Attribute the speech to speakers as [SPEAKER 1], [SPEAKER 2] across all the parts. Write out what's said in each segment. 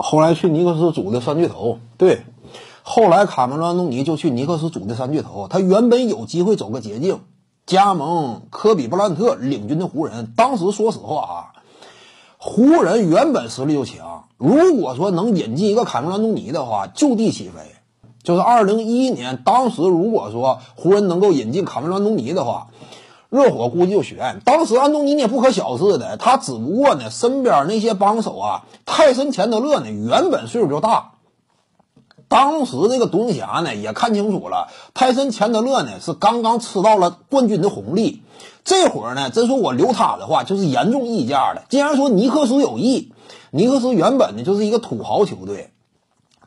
[SPEAKER 1] 后来去尼克斯组的三巨头，对，后来卡梅伦·安东尼就去尼克斯组的三巨头。他原本有机会走个捷径，加盟科比·布莱恩特领军的湖人。当时说实话啊，湖人原本实力就强，如果说能引进一个卡梅伦·安东尼的话，就地起飞。就是二零一一年，当时如果说湖人能够引进卡梅伦·安东尼的话。热火估计就悬。当时安东尼也不可小视的，他只不过呢，身边那些帮手啊，泰森钱德勒呢，原本岁数就大。当时这个独行侠呢，也看清楚了，泰森钱德勒呢是刚刚吃到了冠军的红利。这会儿呢，真说我留他的话，就是严重溢价的。既然说尼克斯有意，尼克斯原本呢就是一个土豪球队，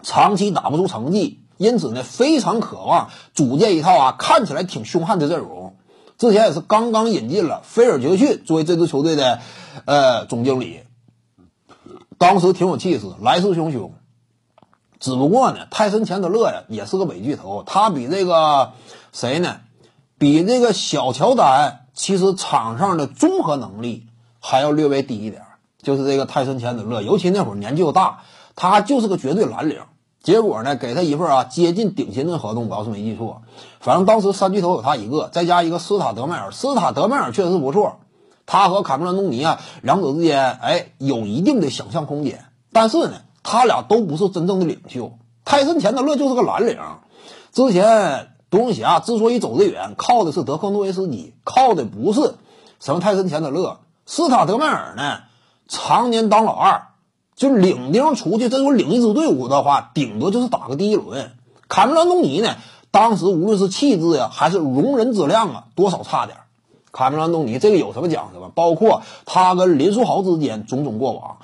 [SPEAKER 1] 长期打不出成绩，因此呢，非常渴望组建一套啊看起来挺凶悍的阵容。之前也是刚刚引进了菲尔杰克逊作为这支球队的呃总经理，当时挺有气势，来势汹汹。只不过呢，泰森钱德勒呀也是个伪巨头，他比这个谁呢？比这个小乔丹其实场上的综合能力还要略微低一点。就是这个泰森钱德勒，尤其那会儿年纪又大，他就是个绝对蓝领。结果呢，给他一份啊接近顶薪的合同，我要是没记错，反正当时三巨头有他一个，再加一个斯塔德迈尔。斯塔德迈尔确实不错，他和卡梅伦·东尼啊两者之间哎有一定的想象空间。但是呢，他俩都不是真正的领袖。泰森·钱德勒就是个蓝领。之前独行侠之所以走得远，靠的是德克诺维斯基，靠的不是什么泰森·钱德勒。斯塔德迈尔呢，常年当老二。就领兵出去，真说领一支队伍的话，顶多就是打个第一轮。卡梅伦·东尼呢，当时无论是气质呀，还是容人之量啊，多少差点。卡梅伦·东尼这个有什么讲的吗？包括他跟林书豪之间种种过往。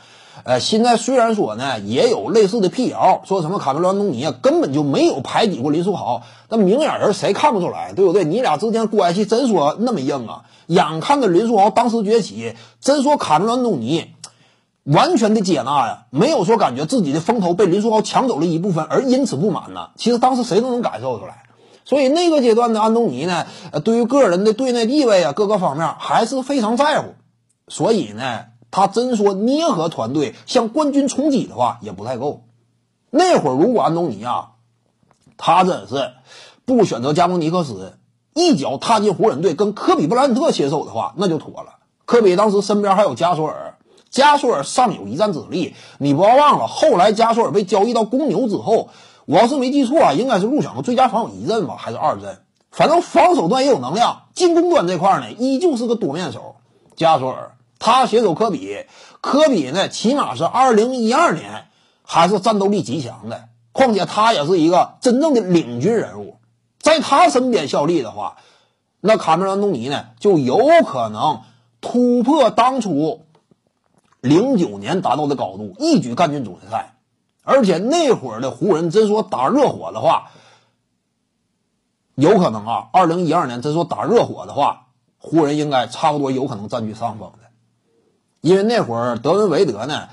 [SPEAKER 1] 呃，现在虽然说呢，也有类似的辟谣，说什么卡梅伦·东尼啊根本就没有排挤过林书豪，那明眼人谁看不出来，对不对？你俩之间关系真说那么硬啊？眼看着林书豪当时崛起，真说卡梅伦·东尼。完全的接纳呀，没有说感觉自己的风头被林书豪抢走了一部分而因此不满呢。其实当时谁都能感受出来，所以那个阶段的安东尼呢，对于个人的队内地位啊，各个方面还是非常在乎。所以呢，他真说捏合团队向冠军冲击的话也不太够。那会儿如果安东尼啊，他真是不选择加盟尼克斯，一脚踏进湖人队跟科比布莱恩特携手的话，那就妥了。科比当时身边还有加索尔。加索尔尚有一战之力，你不要忘了，后来加索尔被交易到公牛之后，我要是没记错啊，应该是入选过最佳防守一阵吧，还是二阵？反正防守端也有能量，进攻端这块呢，依旧是个多面手。加索尔他携手科比，科比呢，起码是二零一二年还是战斗力极强的，况且他也是一个真正的领军人物，在他身边效力的话，那卡梅伦·东尼呢，就有可能突破当初。零九年达到的高度，一举干进总决赛，而且那会儿的湖人真说打热火的话，有可能啊。二零一二年真说打热火的话，湖人应该差不多有可能占据上风的，因为那会儿德文维德呢，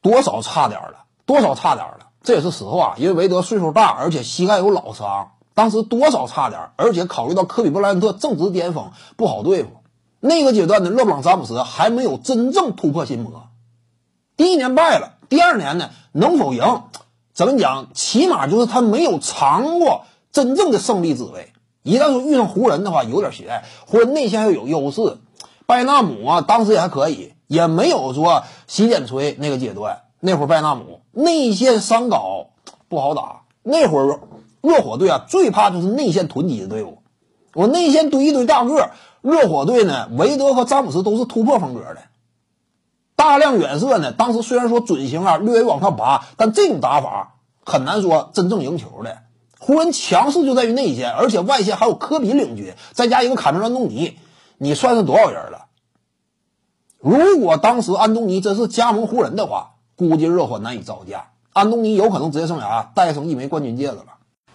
[SPEAKER 1] 多少差点了，多少差点了，这也是实话。因为维德岁数大，而且膝盖有老伤，当时多少差点，而且考虑到科比布莱恩特正值巅峰，不好对付。那个阶段的勒布朗詹姆斯还没有真正突破心魔，第一年败了，第二年呢能否赢？怎么讲？起码就是他没有尝过真正的胜利滋味。一旦说遇上湖人的话，有点悬。湖人内线又有优势，拜纳姆啊，当时也还可以，也没有说洗剪吹那个阶段。那会儿拜纳姆内线伤高不好打。那会儿热火队啊，最怕就是内线囤积的队伍。我内线堆一堆大个。热火队呢，韦德和詹姆斯都是突破风格的，大量远射呢。当时虽然说准星啊略微往上拔，但这种打法很难说真正赢球的。湖人强势就在于内线，而且外线还有科比领军，再加一个卡梅伦·东尼，你算是多少人了？如果当时安东尼真是加盟湖人的话，估计热火难以招架，安东尼有可能职业生涯带上一枚冠军戒指了。